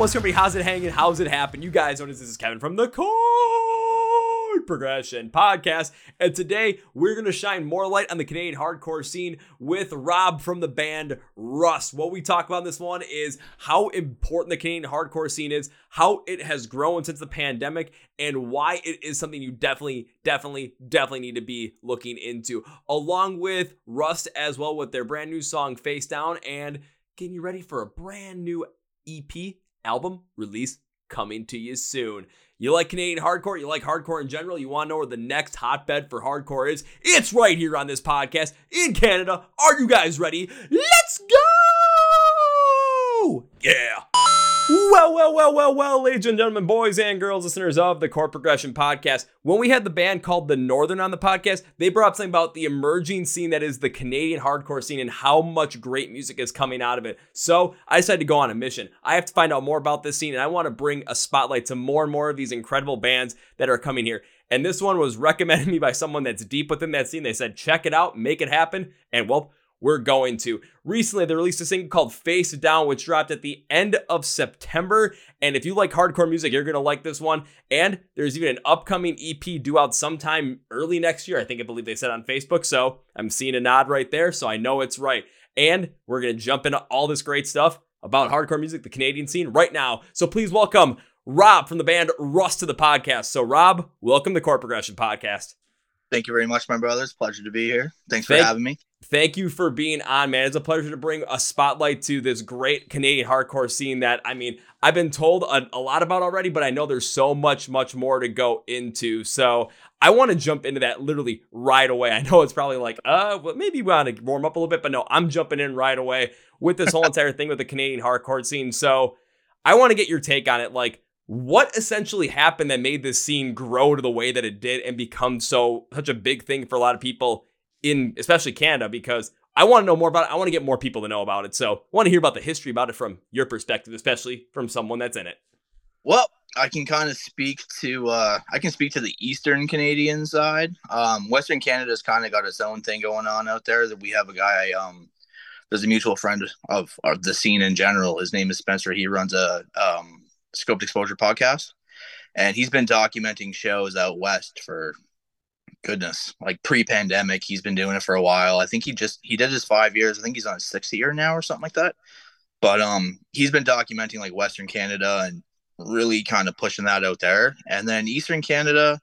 what's up, everybody? How's it hanging? How's it happen? You guys notice this is Kevin from the Chord Progression Podcast, and today we're gonna shine more light on the Canadian hardcore scene with Rob from the band Rust. What we talk about in this one is how important the Canadian hardcore scene is, how it has grown since the pandemic, and why it is something you definitely, definitely, definitely need to be looking into, along with Rust as well with their brand new song Face Down and getting you ready for a brand new EP album release coming to you soon. You like Canadian hardcore? You like hardcore in general? You want to know where the next hotbed for hardcore is? It's right here on this podcast in Canada. Are you guys ready? Let's go! Yeah. Well, well, well, well, well, ladies and gentlemen, boys and girls, listeners of the Chord Progression Podcast. When we had the band called The Northern on the podcast, they brought up something about the emerging scene that is the Canadian hardcore scene and how much great music is coming out of it. So I decided to go on a mission. I have to find out more about this scene and I want to bring a spotlight to more and more of these incredible bands that are coming here. And this one was recommended to me by someone that's deep within that scene. They said, check it out, make it happen. And well, we're going to. Recently, they released a single called Face Down, which dropped at the end of September. And if you like hardcore music, you're going to like this one. And there's even an upcoming EP due out sometime early next year. I think I believe they said on Facebook. So I'm seeing a nod right there. So I know it's right. And we're going to jump into all this great stuff about hardcore music, the Canadian scene right now. So please welcome Rob from the band Rust to the podcast. So, Rob, welcome to Chord Progression Podcast. Thank you very much, my brothers. Pleasure to be here. Thanks for having me. Thank you for being on, man. It's a pleasure to bring a spotlight to this great Canadian hardcore scene that, I mean, I've been told a, a lot about already, but I know there's so much, much more to go into. So I want to jump into that literally right away. I know it's probably like, uh, well, maybe we want to warm up a little bit, but no, I'm jumping in right away with this whole entire thing with the Canadian hardcore scene. So I want to get your take on it. Like, what essentially happened that made this scene grow to the way that it did and become so such a big thing for a lot of people in especially Canada because I want to know more about it. I want to get more people to know about it. So I want to hear about the history about it from your perspective, especially from someone that's in it. Well, I can kind of speak to uh, I can speak to the Eastern Canadian side. Um, Western Canada's kind of got its own thing going on out there. That we have a guy. Um, there's a mutual friend of, of the scene in general. His name is Spencer. He runs a um, Scoped Exposure podcast, and he's been documenting shows out west for goodness, like pre-pandemic. He's been doing it for a while. I think he just he did his five years. I think he's on his sixth year now or something like that. But um, he's been documenting like Western Canada and really kind of pushing that out there. And then Eastern Canada,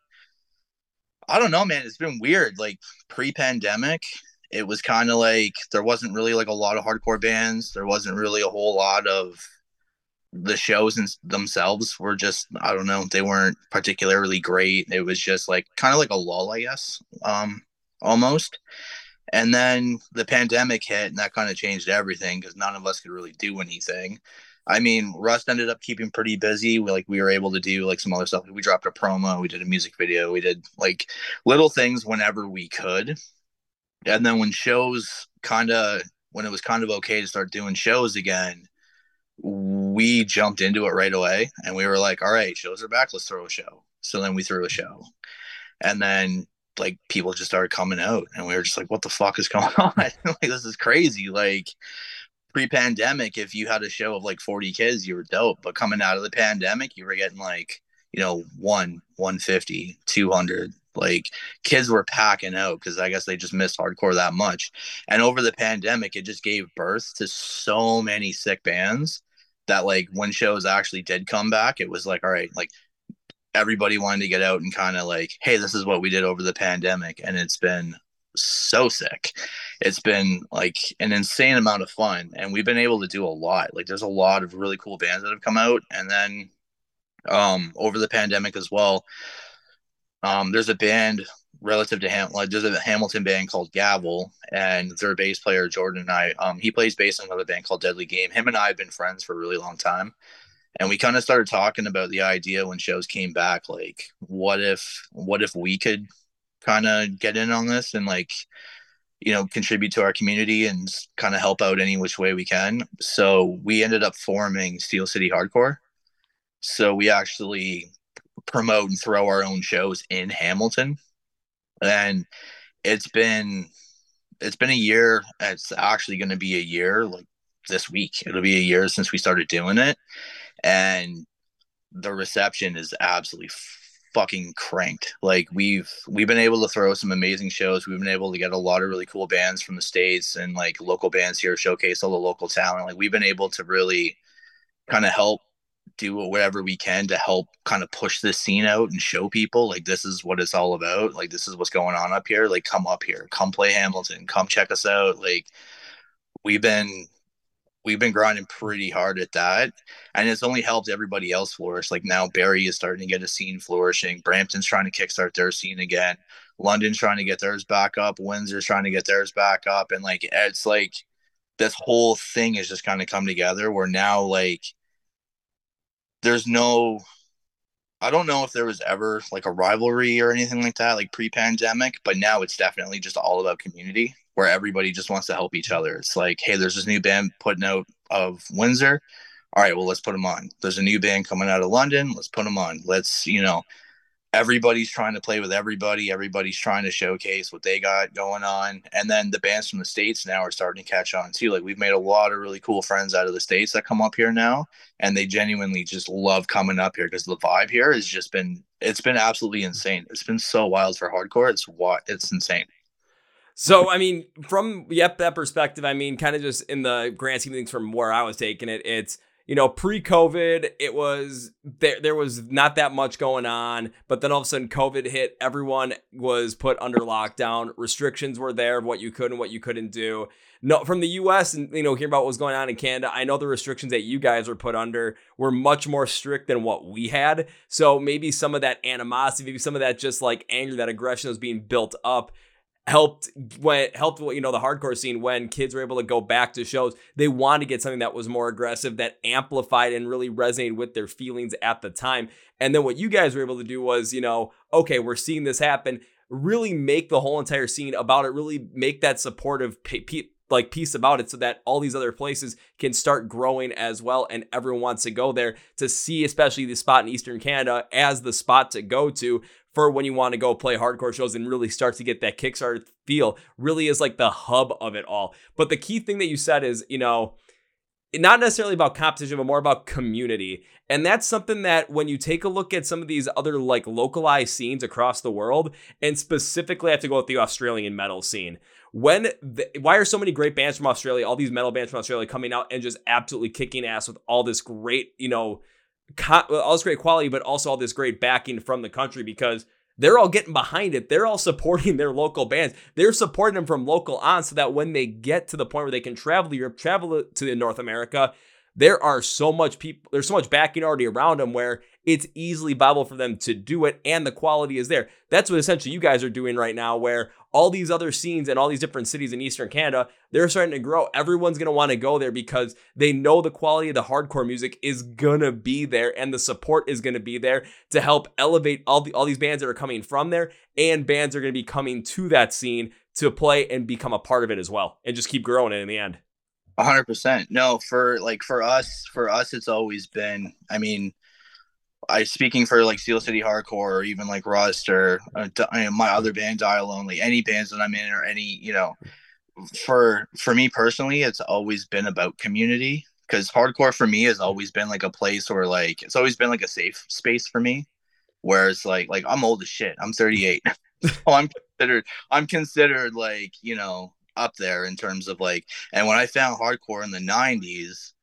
I don't know, man. It's been weird. Like pre-pandemic, it was kind of like there wasn't really like a lot of hardcore bands. There wasn't really a whole lot of the shows themselves were just I don't know they weren't particularly great. It was just like kind of like a lull, I guess, um, almost. And then the pandemic hit, and that kind of changed everything because none of us could really do anything. I mean, Rust ended up keeping pretty busy. We, like we were able to do like some other stuff. We dropped a promo, we did a music video, we did like little things whenever we could. And then when shows kind of when it was kind of okay to start doing shows again, we jumped into it right away and we were like, all right, shows are back. Let's throw a show. So then we threw a show. And then like people just started coming out and we were just like, what the fuck is going on? like, this is crazy. Like pre pandemic, if you had a show of like 40 kids, you were dope. But coming out of the pandemic, you were getting like, you know, one, 150, 200, like kids were packing out because I guess they just missed hardcore that much. And over the pandemic, it just gave birth to so many sick bands that like when shows actually did come back, it was like, all right, like everybody wanted to get out and kind of like, hey, this is what we did over the pandemic. And it's been so sick. It's been like an insane amount of fun. And we've been able to do a lot. Like there's a lot of really cool bands that have come out. And then um over the pandemic as well. Um, there's a band relative to Ham, like there's a Hamilton band called Gavel, and their bass player Jordan and I, um, he plays bass in another band called Deadly Game. Him and I have been friends for a really long time, and we kind of started talking about the idea when shows came back, like what if, what if we could kind of get in on this and like, you know, contribute to our community and kind of help out any which way we can. So we ended up forming Steel City Hardcore. So we actually promote and throw our own shows in Hamilton. And it's been it's been a year. It's actually going to be a year like this week. It'll be a year since we started doing it. and the reception is absolutely fucking cranked. Like we've we've been able to throw some amazing shows. We've been able to get a lot of really cool bands from the states and like local bands here showcase all the local talent. Like we've been able to really kind of help do whatever we can to help kind of push this scene out and show people like this is what it's all about. Like this is what's going on up here. Like come up here, come play Hamilton, come check us out. Like we've been we've been grinding pretty hard at that and it's only helped everybody else flourish like now Barrie is starting to get a scene flourishing brampton's trying to kickstart their scene again london's trying to get theirs back up windsor's trying to get theirs back up and like it's like this whole thing has just kind of come together where now like there's no I don't know if there was ever like a rivalry or anything like that, like pre-pandemic, but now it's definitely just all about community where everybody just wants to help each other. It's like, hey, there's this new band putting out of Windsor. All right, well, let's put them on. There's a new band coming out of London. Let's put them on. Let's, you know, everybody's trying to play with everybody. Everybody's trying to showcase what they got going on. And then the bands from the States now are starting to catch on too. Like we've made a lot of really cool friends out of the States that come up here now. And they genuinely just love coming up here because the vibe here has just been, it's been absolutely insane. It's been so wild for hardcore. It's what, it's insane. So, I mean, from yep that perspective, I mean, kind of just in the grand scheme of things, from where I was taking it, it's you know, pre-COVID, it was there. There was not that much going on, but then all of a sudden, COVID hit. Everyone was put under lockdown. Restrictions were there of what you could and what you couldn't do. No, from the U.S. and you know, hearing about what was going on in Canada, I know the restrictions that you guys were put under were much more strict than what we had. So maybe some of that animosity, maybe some of that just like anger, that aggression was being built up helped when helped you know the hardcore scene when kids were able to go back to shows. They wanted to get something that was more aggressive that amplified and really resonated with their feelings at the time. And then what you guys were able to do was you know okay we're seeing this happen. Really make the whole entire scene about it. Really make that supportive like piece about it so that all these other places can start growing as well and everyone wants to go there to see especially the spot in eastern canada as the spot to go to for when you want to go play hardcore shows and really start to get that Kickstarter feel really is like the hub of it all. But the key thing that you said is, you know, not necessarily about competition, but more about community. And that's something that when you take a look at some of these other like localized scenes across the world, and specifically I have to go with the Australian metal scene. When the, why are so many great bands from Australia, all these metal bands from Australia coming out and just absolutely kicking ass with all this great, you know, all this great quality, but also all this great backing from the country because they're all getting behind it. They're all supporting their local bands. They're supporting them from local on so that when they get to the point where they can travel to Europe, travel to North America, there are so much people, there's so much backing already around them where it's easily viable for them to do it and the quality is there. That's what essentially you guys are doing right now, where all these other scenes and all these different cities in Eastern Canada, they're starting to grow. Everyone's want to go there because they know the quality of the hardcore music is to be there and the support is to be there to help elevate all, the, all these bands that are coming from there and bands are to be coming to that scene to play and become a part of it as well and just keep growing it in the end hundred percent. No, for like for us, for us, it's always been. I mean, I speaking for like Steel City Hardcore or even like Rust or uh, my other band Die Lonely, any bands that I'm in or any you know, for for me personally, it's always been about community because hardcore for me has always been like a place where like it's always been like a safe space for me. Whereas like like I'm old as shit. I'm 38. oh, I'm considered I'm considered like you know up there in terms of like and when I found hardcore in the 90s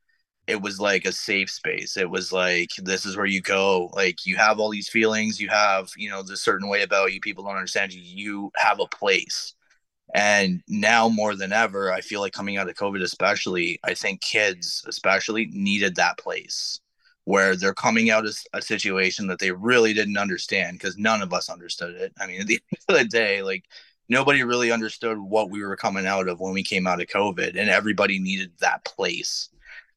it was like a safe space. It was like this is where you go. Like you have all these feelings. You have you know this certain way about you. People don't understand you. You have a place. And now more than ever i feel like coming out of covid especially i think kids especially needed that place where they're coming out of a situation that they really didn't understand because none of us understood it. I mean at the end of the day like nobody really understood what we were coming out of when we came out of COVID, and everybody needed that place.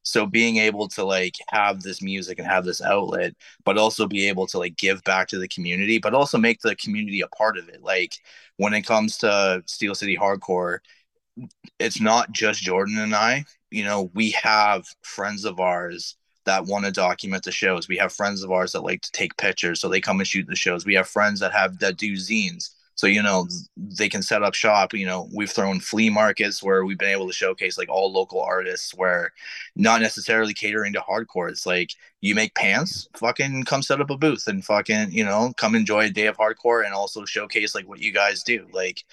So being able to like have this music and have this outlet, but also be able to like give back to the community, but also make the community a part of it. Like when it comes to Steel City Hardcore, it's not just Jordan and I. You know, we have friends of ours that want to document the shows. We have friends of ours that like to take pictures, so they come and shoot the shows. We have friends that have that do zines so you know they can set up shop you know we've thrown flea markets where we've been able to showcase like all local artists where not necessarily catering to hardcore. It's like you make pants fucking come set up a booth and fucking you know come enjoy a day of hardcore and also showcase like what you guys do. Like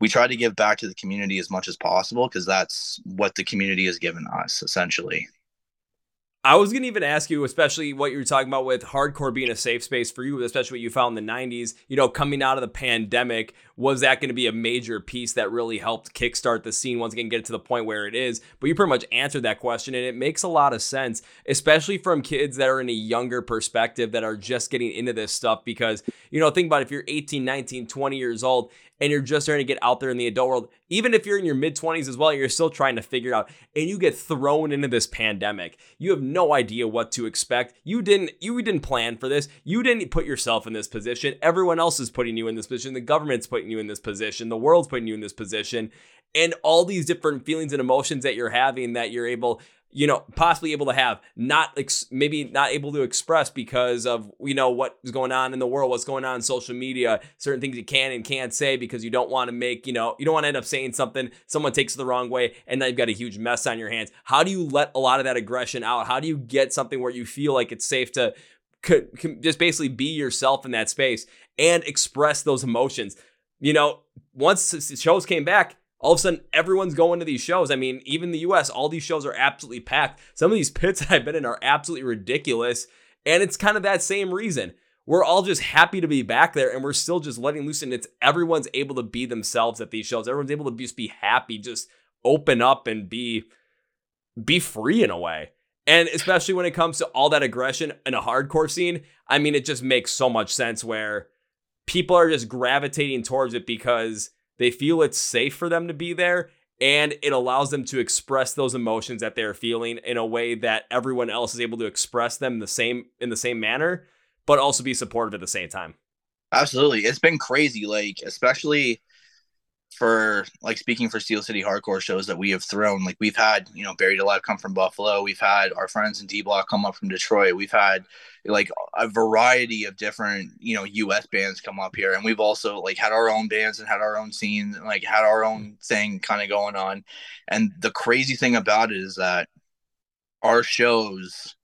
we try to give back to the community as much as possible because that's what the community has given us essentially I was gonna even ask you, especially what you were talking about with hardcore being a safe space for you, especially what you found in the '90s. You know, coming out of the pandemic, was that going to be a major piece that really helped kickstart the scene once again, get it to the point where it is? But you pretty much answered that question, and it makes a lot of sense, especially from kids that are in a younger perspective that are just getting into this stuff. Because you know, think about if you're 18, 19, 20 years old, and you're just starting to get out there in the adult world, even if you're in your mid 20s as well, you're still trying to figure out, and you get thrown into this pandemic. You have no idea what to expect. You didn't you didn't plan for this. You didn't put yourself in this position. Everyone else is putting you in this position. The government's putting you in this position. The world's putting you in this position. And all these different feelings and emotions that you're having that you're able you know, possibly able to have, not ex- maybe not able to express because of you know what's going on in the world, what's going on in social media, certain things you can and can't say because you don't want to make you know you don't want to end up saying something someone takes it the wrong way, and now you've got a huge mess on your hands. How do you let a lot of that aggression out? How do you get something where you feel like it's safe to could, just basically be yourself in that space and express those emotions? You know, once shows came back, all of a sudden everyone's going to these shows. I mean, even the US, all these shows are absolutely packed. Some of these pits that I've been in are absolutely ridiculous. And it's kind of that same reason. We're all just happy to be back there and we're still just letting loose. And it's everyone's able to be themselves at these shows. Everyone's able to just be happy, just open up and be be free in a way. And especially when it comes to all that aggression in a hardcore scene, I mean, it just makes so much sense where people are just gravitating towards it because they feel it's safe for them to be there and it allows them to express those emotions that they're feeling in a way that everyone else is able to express them the same in the same manner, but also be supportive at the same time. Absolutely. It's been crazy like especially for like speaking for Steel City hardcore shows that we have thrown, like we've had, you know, Buried Alive come from Buffalo. We've had our friends in D Block come up from Detroit. We've had like a variety of different, you know, US bands come up here. And we've also like had our own bands and had our own scenes and like had our own thing kind of going on. And the crazy thing about it is that our shows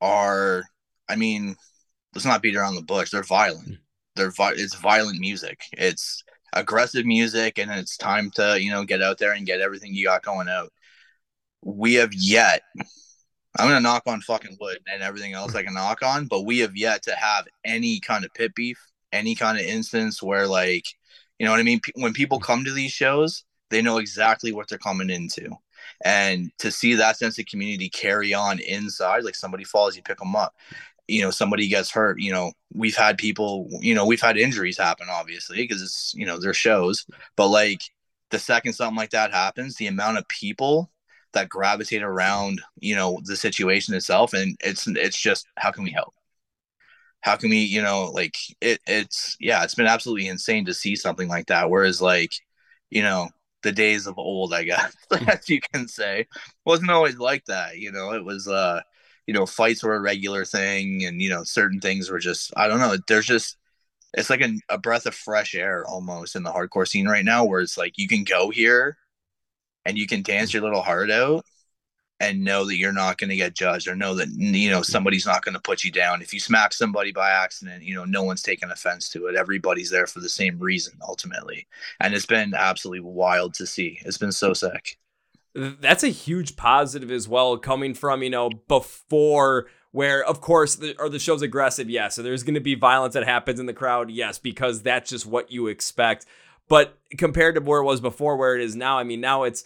are, I mean, let's not beat around the bush. They're violent. Hmm. They're vi- it's violent music. It's aggressive music and it's time to you know get out there and get everything you got going out. We have yet i'm gonna knock on fucking wood and everything else i can knock on but we have yet to have any kind of pit beef any kind of instance where like you know what i mean? When people come to these shows they know exactly what they're coming into. And to see that sense of community carry on inside like somebody falls you pick them up you know somebody gets hurt you know we've had people you know we've had injuries happen obviously because it's you know their shows. But like the second something like that happens the amount of people that gravitate around you know the situation itself and it's it's just how can we help? How can we you know like it it's yeah it's been absolutely insane to see something like that whereas like you know the days of old i guess as you can say wasn't always like that you know? It was uh you know fights were a regular thing and you know certain things were just i don't know there's just it's like a, a breath of fresh air almost in the hardcore scene right now where it's like you can go here and you can dance your little heart out and know that you're not going to get judged or know that you know somebody's not going to put you down. If you smack somebody by accident you know no one's taking offense to it. Everybody's there for the same reason ultimately. And it's been absolutely wild to see. It's been so sick that's a huge positive as well coming from you know before where of course the, are the show's aggressive? Yes. So there's going to be violence that happens in the crowd? Yes because that's just what you expect. But compared to where it was before where it is now i mean now it's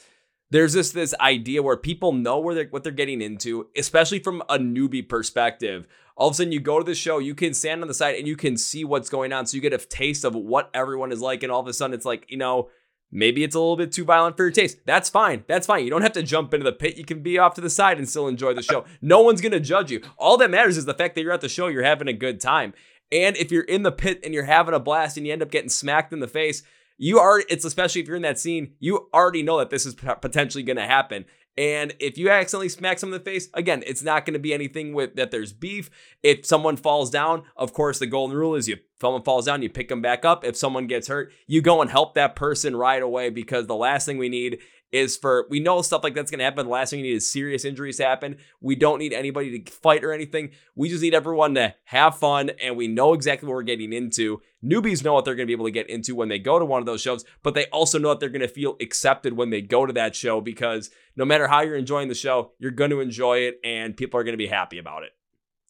there's this this idea where people know where they're what they're getting into especially from a newbie perspective. All of a sudden you go to the show you can stand on the side and you can see what's going on. So you get a taste of what everyone is like and all of a sudden it's like you know Maybe it's a little bit too violent for your taste. That's fine. That's fine. You don't have to jump into the pit. You can be off to the side and still enjoy the show. No one's going to judge you. All that matters is the fact that you're at the show, you're having a good time. And if you're in the pit and you're having a blast and you end up getting smacked in the face, you are it's especially if you're in that scene, you already know that this is potentially going to happen. And if you accidentally smack someone in the face, again, it's not going to be anything with that there's beef. If someone falls down, of course, the golden rule is you someone falls down, you pick them back up. If someone gets hurt, you go and help that person right away because the last thing we need is for we know stuff like that's going to happen. The last thing you need is serious injuries happen. We don't need anybody to fight or anything. We just need everyone to have fun and we know exactly what we're getting into. Newbies know what they're going to be able to get into when they go to one of those shows, but they also know that they're going to feel accepted when they go to that show because no matter how you're enjoying the show, you're going to enjoy it and people are going to be happy about it.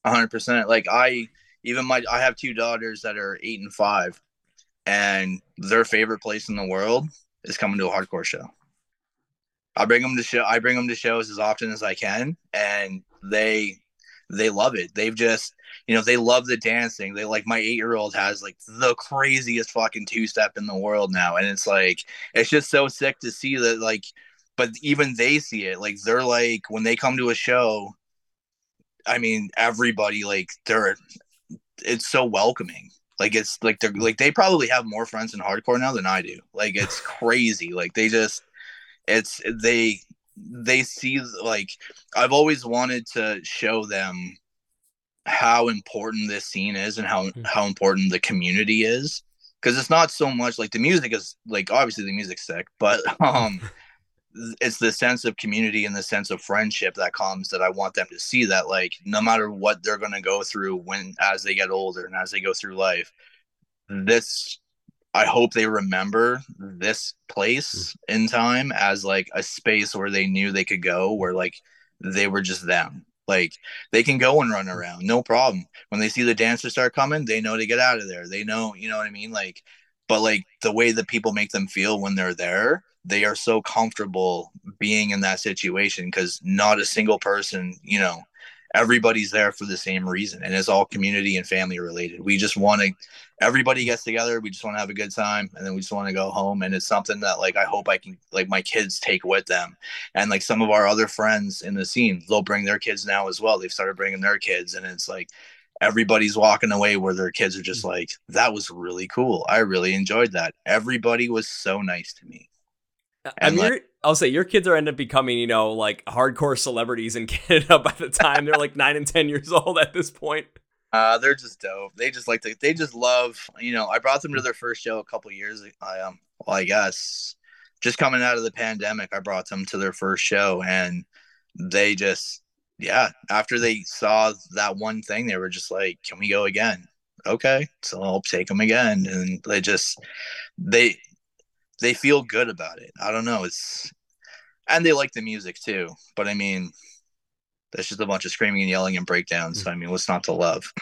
100%. Like I even my I have two daughters that are 8 and 5 and their favorite place in the world is coming to a hardcore show. I bring them to show. I bring them to shows as often as I can, and they they love it. They've just you know they love the dancing. They like my eight year old has like the craziest fucking two step in the world now, and it's like it's just so sick to see that like. But even they see it like they're like when they come to a show. I mean, everybody like they're it's so welcoming. Like it's like they're like they probably have more friends in hardcore now than I do. Like it's crazy. Like they just it's they they see like I've always wanted to show them how important this scene is and how mm-hmm. how important the community is because it's not so much like the music is like obviously the music's sick but um it's the sense of community and the sense of friendship that comes that I want them to see that like no matter what they're going to go through when as they get older and as they go through life this I hope they remember this place mm. in time as like a space where they knew they could go, where like they were just them. Like they can go and run around, no problem. When they see the dancers start coming, they know to get out of there. They know, you know what I mean? Like, but like the way that people make them feel when they're there, they are so comfortable being in that situation because not a single person, you know, everybody's there for the same reason and it's all community and family related. We just want to everybody gets together we just want to have a good time and then we just want to go home and it's something that like i hope i can like my kids take with them. And like some of our other friends in the scene they'll bring their kids now as well. They've started bringing their kids and it's like everybody's walking away where their kids are just mm. like that was really cool. I really enjoyed that. Everybody was so nice to me I mean, like, I'll say your kids are end up becoming, you know, like hardcore celebrities in Canada by the time they're like nine and ten years old at this point. Uh, they're just dope. They just like to, they just love, you know. I brought them to their first show a couple years. I um, well, I guess just coming out of the pandemic, I brought them to their first show, and they just, yeah. After they saw that one thing, they were just like, "Can we go again?" Okay, so I'll take them again, and they just, they they feel good about it. I don't know. It's and they like the music too. But I mean, there's just a bunch of screaming and yelling and breakdowns. So, I mean, what's not to love?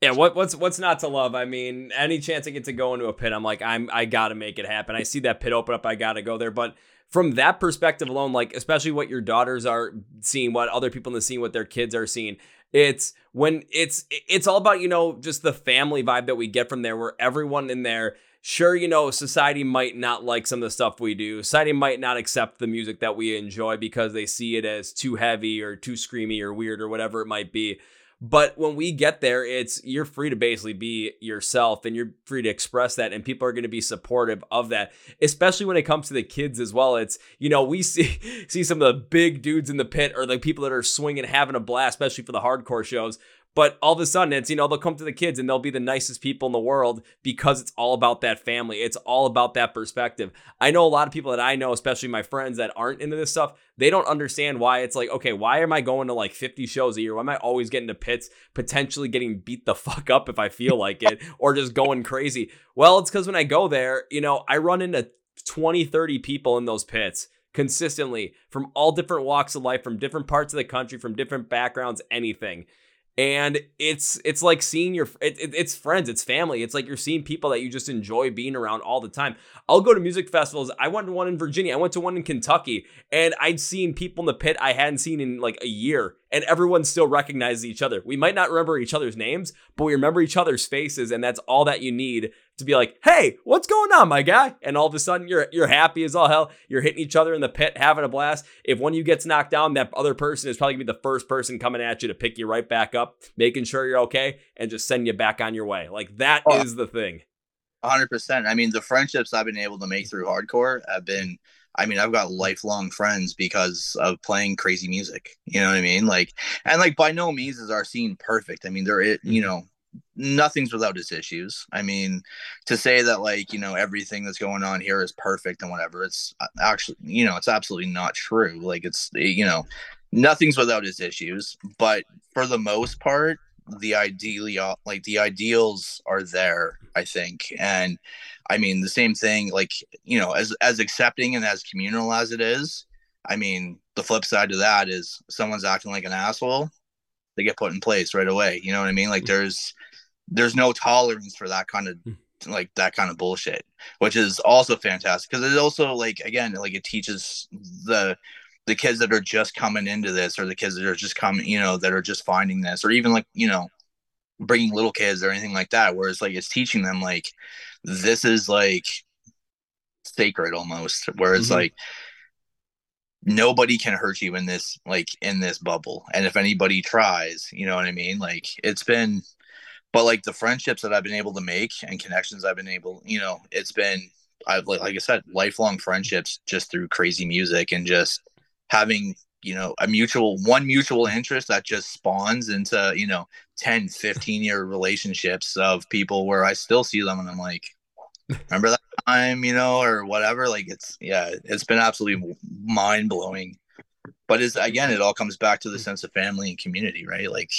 yeah, what what's what's not to love? I mean, any chance I get to go into a pit, I'm like, I'm I gotta make it happen. I see that pit open up, I gotta go there. But from that perspective alone, like especially what your daughters are seeing, what other people in the scene, what their kids are seeing, it's when it's it's all about you know just the family vibe that we get from there, where everyone in there sure, you know, society might not like some of the stuff we do. Society might not accept the music that we enjoy because they see it as too heavy or too screamy or weird or whatever it might be. But when we get there, it's you're free to basically be yourself and you're free to express that, and people are going to be supportive of that. Especially when it comes to the kids as well. It's you know we see see some of the big dudes in the pit or the people that are swinging, having a blast, especially for the hardcore shows. But all of a sudden, it's, you know, they'll come to the kids and they'll be the nicest people in the world because it's all about that family. It's all about that perspective. I know a lot of people that I know, especially my friends that aren't into this stuff, they don't understand why it's like, okay, why am I going to like 50 shows a year? Why am I always getting to pits, potentially getting beat the fuck up if I feel like it, or just going crazy? Well, it's because when I go there, you know, I run into 20, 30 people in those pits consistently from all different walks of life, from different parts of the country, from different backgrounds, anything and it's it's like seeing your it, it, it's friends it's family. It's like you're seeing people that you just enjoy being around all the time. I'll go to music festivals. I went to one in virginia. I went to one in kentucky. And i'd seen people in the pit i hadn't seen in like a year and everyone still recognizes each other we might not remember each other's names but we remember each other's faces and that's all that you need to be like, hey, what's going on, my guy? And all of a sudden you're you're happy as all hell. You're hitting each other in the pit, having a blast. If one of you gets knocked down, that other person is probably gonna be the first person coming at you to pick you right back up, making sure you're okay, and just send you back on your way. Like that oh. is the thing. 100%. I mean, the friendships I've been able to make through hardcore have been I mean, I've got lifelong friends because of playing crazy music. You know what I mean? Like, and like by no means is our scene perfect. I mean, there, it, you mm-hmm. know, nothing's without its issues. I mean, to say that like you know everything that's going on here is perfect and whatever, it's uh, actually you know it's absolutely not true. Like it's you know nothing's without its issues, but for the most part, the ideally like the ideals are there. I think, and I mean the same thing. Like you know, as as accepting and as communal as it is. I mean, the flip side to that is someone's acting like an asshole they get put in place right away. You know what I mean? Like there's there's no tolerance for that kind of mm. like that kind of bullshit, which is also fantastic because it also like again like it teaches the the kids that are just coming into this or the kids that are just coming you know that are just finding this or even like you know bringing little kids or anything like that whereas like it's teaching them like this is like sacred almost whereas mm-hmm. like nobody can hurt you in this like in this bubble and if anybody tries you know what i mean like it's been but like the friendships that i've been able to make and connections i've been able you know it's been i've like, like i said lifelong friendships just through crazy music and just having you know a mutual one mutual interest that just spawns into you know 10 15 year relationships of people where i still see them and i'm like remember that time, you know, or whatever. Like it's yeah, it's been absolutely mind blowing. But is again, it all comes back to the sense of family and community, right? Like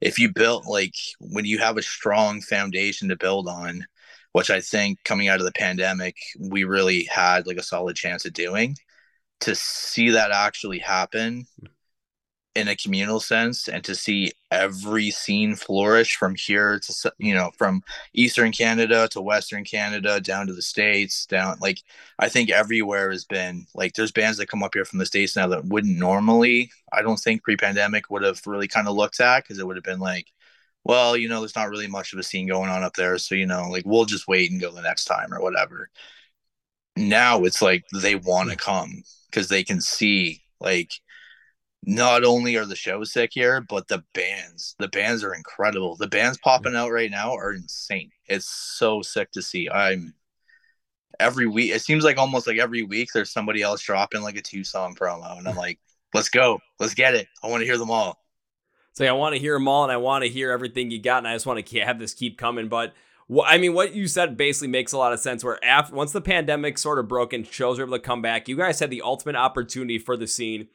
if you build like when you have a strong foundation to build on, which I think coming out of the pandemic, we really had like a solid chance of doing, to see that actually happen in a communal sense and to see every scene flourish from here to you know from eastern canada to western canada down to the states down like i think everywhere has been like there's bands that come up here from the states now that wouldn't normally i don't think pre-pandemic would have really kind of looked at because it would have been like well you know there's not really much of a scene going on up there so you know like we'll just wait and go the next time or whatever. Now it's like they want to hmm. come because they can see like not only are the shows sick here, but the bands. The bands are incredible. The bands popping out right now are insane. It's so sick to see. I'm every week. It seems like almost like every week there's somebody else dropping like a two song promo, and I'm like, let's go, let's get it. I want to hear them all. It's like I want to hear them all, and I want to hear everything you got, and I just want to have this keep coming. But I mean, what you said basically makes a lot of sense. Where after once the pandemic sort of broke and shows were able to come back, you guys had the ultimate opportunity for the scene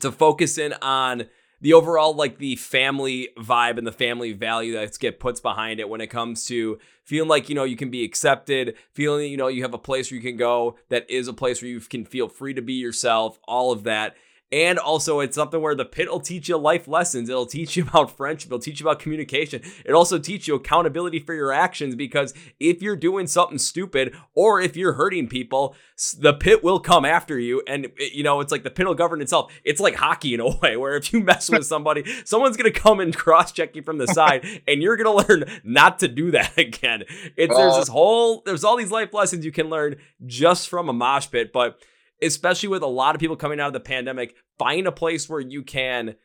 to focus in on the overall like the family vibe and the family value that get puts behind it when it comes to feeling like you know you can be accepted feeling you know you have a place where you can go that is a place where you can feel free to be yourself all of that and also, it's something where the pit will teach you life lessons. It'll teach you about friendship. It'll teach you about communication. It also teach you accountability for your actions because if you're doing something stupid or if you're hurting people, the pit will come after you. And, you know, it's like the pit will govern itself. It's like hockey in a way where if you mess with somebody, someone's going to come and cross check you from the side and you're going to learn not to do that again. It's, uh, there's this whole, there's all these life lessons you can learn just from a mosh pit. But, especially with a lot of people coming out of the pandemic, find a place where you can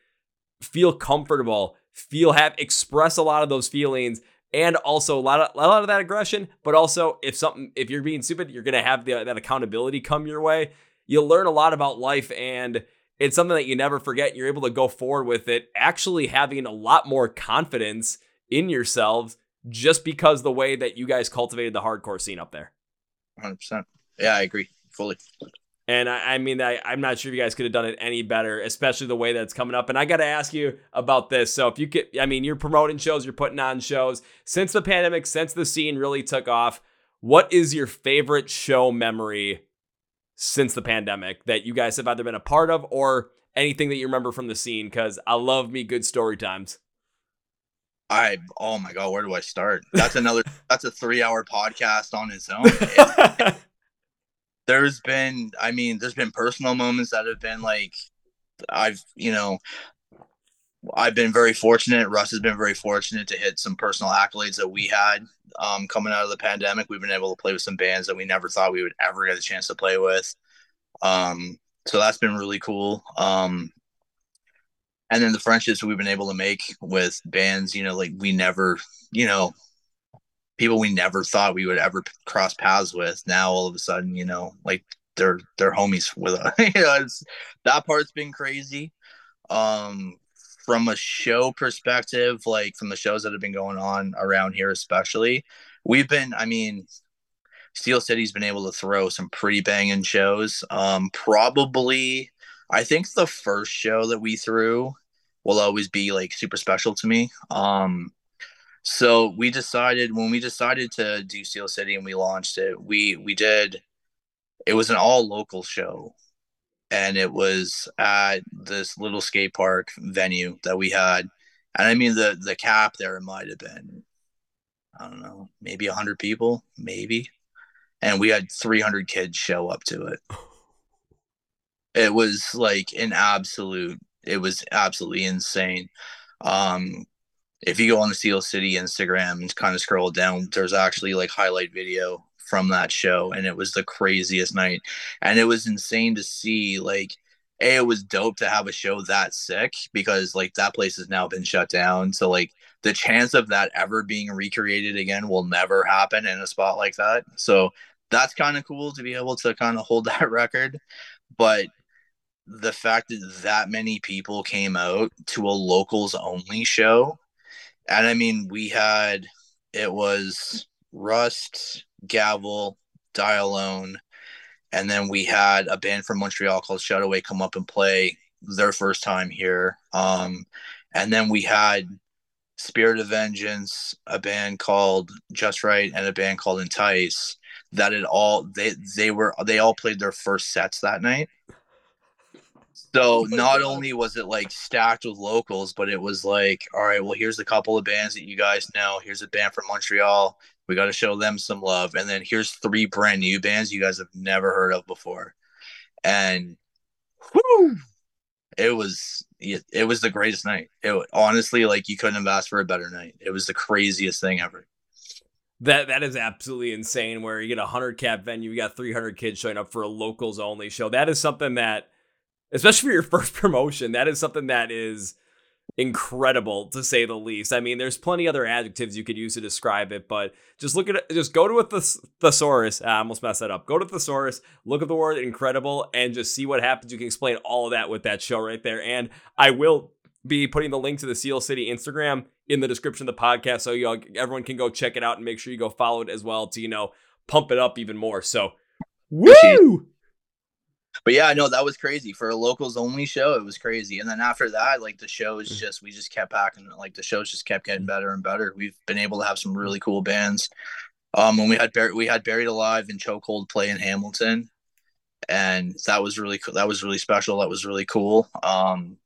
feel comfortable, feel have express a lot of those feelings and also a lot of a lot of that aggression, but also if something if you're being stupid, you're going to have the, that accountability come your way. You'll learn a lot about life and it's something that you never forget. You're able to go forward with it, actually having a lot more confidence in yourselves just because the way that you guys cultivated the hardcore scene up there. 100%. Yeah, I agree fully. And I, I mean, I, I'm not sure if you guys could have done it any better, especially the way that's coming up. And I got to ask you about this. So, if you could, I mean, you're promoting shows, you're putting on shows. Since the pandemic, since the scene really took off, what is your favorite show memory since the pandemic that you guys have either been a part of or anything that you remember from the scene? Because I love me good story times. I oh my god, where do I start? That's another that's a three hour podcast on its own. there's been i mean there's been personal moments that have been like i've you know i've been very fortunate. Rust has been very fortunate to hit some personal accolades that we had um, coming out of the pandemic. We've been able to play with some bands that we never thought we would ever get a chance to play with. Um, so that's been really cool. Um, and then the friendships we've been able to make with bands you know like we never you know people we never thought we would ever cross paths with. Now all of a sudden, you know, like they're they're homies with us. you know, that part's been crazy. Um, from a show perspective, like from the shows that have been going on around here, especially, we've been. I mean, Steel City's been able to throw some pretty banging shows. Um, probably, I think the first show that we threw will always be like super special to me. Um, so we decided when we decided to do Steel City and we launched it, we we did. It was an all local show, and it was at this little skate park venue that we had. And I mean the the cap there might have been, I don't know, maybe hundred people, maybe and we had 300 kids show up to it. It was like an absolute, it was absolutely insane. Um, if you go on the Steel City Instagram and kind of scroll down, there's actually like highlight video from that show, and it was the craziest night. And it was insane to see like a it was dope to have a show that sick because like that place has now been shut down so like the chance of that ever being recreated again will never happen in a spot like that so that's kind of cool to be able to kind of hold that record. But the fact that that many people came out to a locals only show, and I mean, we had it was Rust, Gavel, Die Alone, and then we had a band from Montreal called Shutaway come up and play their first time here. Um, and then we had Spirit of Vengeance, a band called Just Right, and a band called Entice that it all they they were they all played their first sets that night. So not only was it like stacked with locals, but it was like, all right, well, here's a couple of bands that you guys know. Here's a band from Montreal. We got to show them some love. And then here's three brand new bands you guys have never heard of before. And whoo, it was it was the greatest night. It honestly like you couldn't have asked for a better night. It was the craziest thing ever. That that is absolutely insane. Where you get a hundred cap venue, you got three hundred kids showing up for a locals only show. That is something that, especially for your first promotion, that is something that is incredible to say the least. I mean, there's plenty other adjectives you could use to describe it, but just look at it. Just go to a thes- thesaurus. Ah, I almost messed that up. Go to thesaurus, look at the word incredible, and just see what happens. You can explain all of that with that show right there. And I will be putting the link to the Steel City Instagram in the description of the podcast, so you know, everyone can go check it out and make sure you go follow it as well to you know pump it up even more. So, woo! But yeah, no, that was crazy for a locals only show. It was crazy, and then after that, like the shows mm. just we just kept packing. Like the shows just kept getting better and better. We've been able to have some really cool bands. Um, when we had Bur- we had Buried Alive and Chokehold play in Hamilton, and that was really cool. That was really special. That was really cool. Um,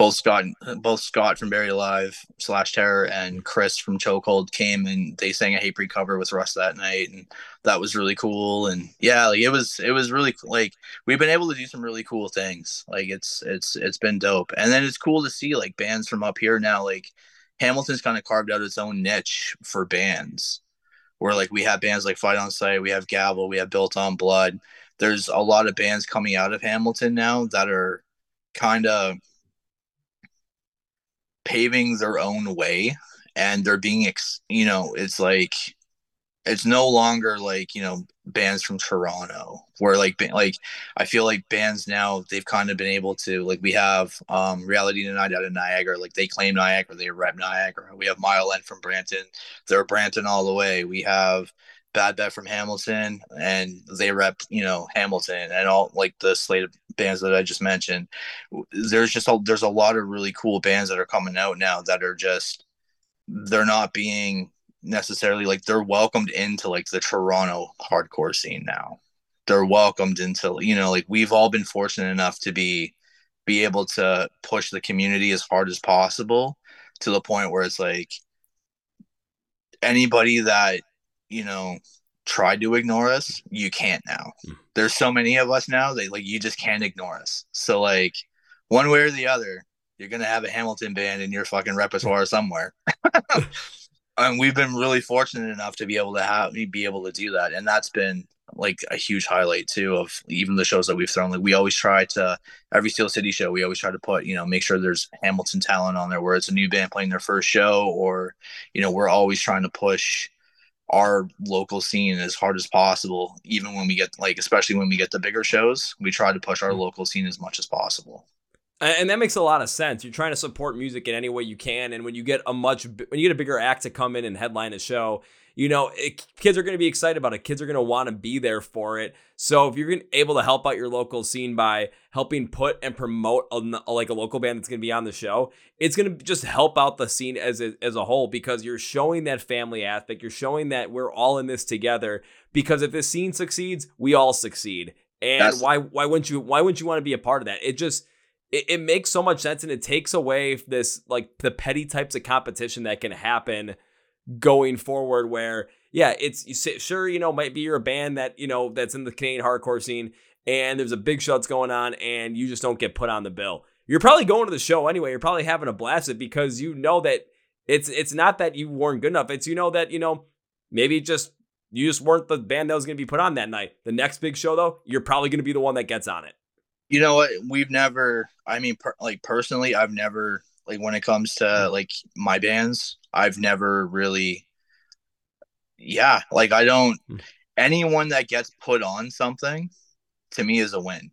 both Scott, both Scott from Buried Alive slash Terror and Chris from Chokehold came and they sang a Hatebreed cover with Rust that night, and that was really cool. And yeah, like it was, it was really like we've been able to do some really cool things. Like it's, it's, it's been dope. And then it's cool to see like bands from up here now. Like Hamilton's kind of carved out its own niche for bands, where like we have bands like Fight on Sight, we have Gavel, we have Built on Blood. There's a lot of bands coming out of Hamilton now that are kind of paving their own way and they're being ex- you know it's like it's no longer like you know bands from Toronto where like like I feel like bands now they've kind of been able to like we have um Reality Tonight out of Niagara like they claim Niagara they rep Niagara. We have Mile End from Brampton they're Brampton all the way. We have Bad Bet from Hamilton, and they rep, you know, Hamilton and all like the slate of bands that I just mentioned. There's just a, there's a lot of really cool bands that are coming out now that are just they're not being necessarily like they're welcomed into like the Toronto hardcore scene now. They're welcomed into you know like we've all been fortunate enough to be be able to push the community as hard as possible to the point where it's like anybody that you know, tried to ignore us, you can't now. Mm. There's so many of us now that like you just can't ignore us. So like one way or the other, you're gonna have a Hamilton band in your fucking repertoire somewhere. and we've been really fortunate enough to be able to have be able to do that. And that's been like a huge highlight too of even the shows that we've thrown. Like we always try to every Steel City show, we always try to put, you know, make sure there's Hamilton talent on there where it's a new band playing their first show or, you know, we're always trying to push our local scene as hard as possible. Even when we get like, especially when we get the bigger shows, we try to push our mm-hmm. local scene as much as possible. And that makes a lot of sense. You're trying to support music in any way you can, and when you get a much when you get a bigger act to come in and headline a show, you know, eh, it, kids are going to be excited about it. Kids are going to want to be there for it. So if you're able to help out your local scene by helping put and promote a, like a local band that's going to be on the show, it's going to just help out the scene as a, as a whole because you're showing that family aspect. You're showing that we're all in this together. Because if this scene succeeds, we all succeed. And that's- why why wouldn't you why wouldn't you want to be a part of that? It just it, it makes so much sense and it takes away this like the petty types of competition that can happen going forward where yeah it's sure you know might be you're a band that you know that's in the canadian hardcore scene and there's a big show that's going on and you just don't get put on the bill. You're probably going to the show anyway you're probably having a blast it because you know that it's it's not that you weren't good enough it's you know that you know maybe just you just weren't the band that was going to be put on that night. The next big show though you're probably going to be the one that gets on it. You know what? We've never i mean per, like personally i've never like when it comes to mm. like my bands i've never really yeah like i don't mm. anyone that gets put on something to me is a win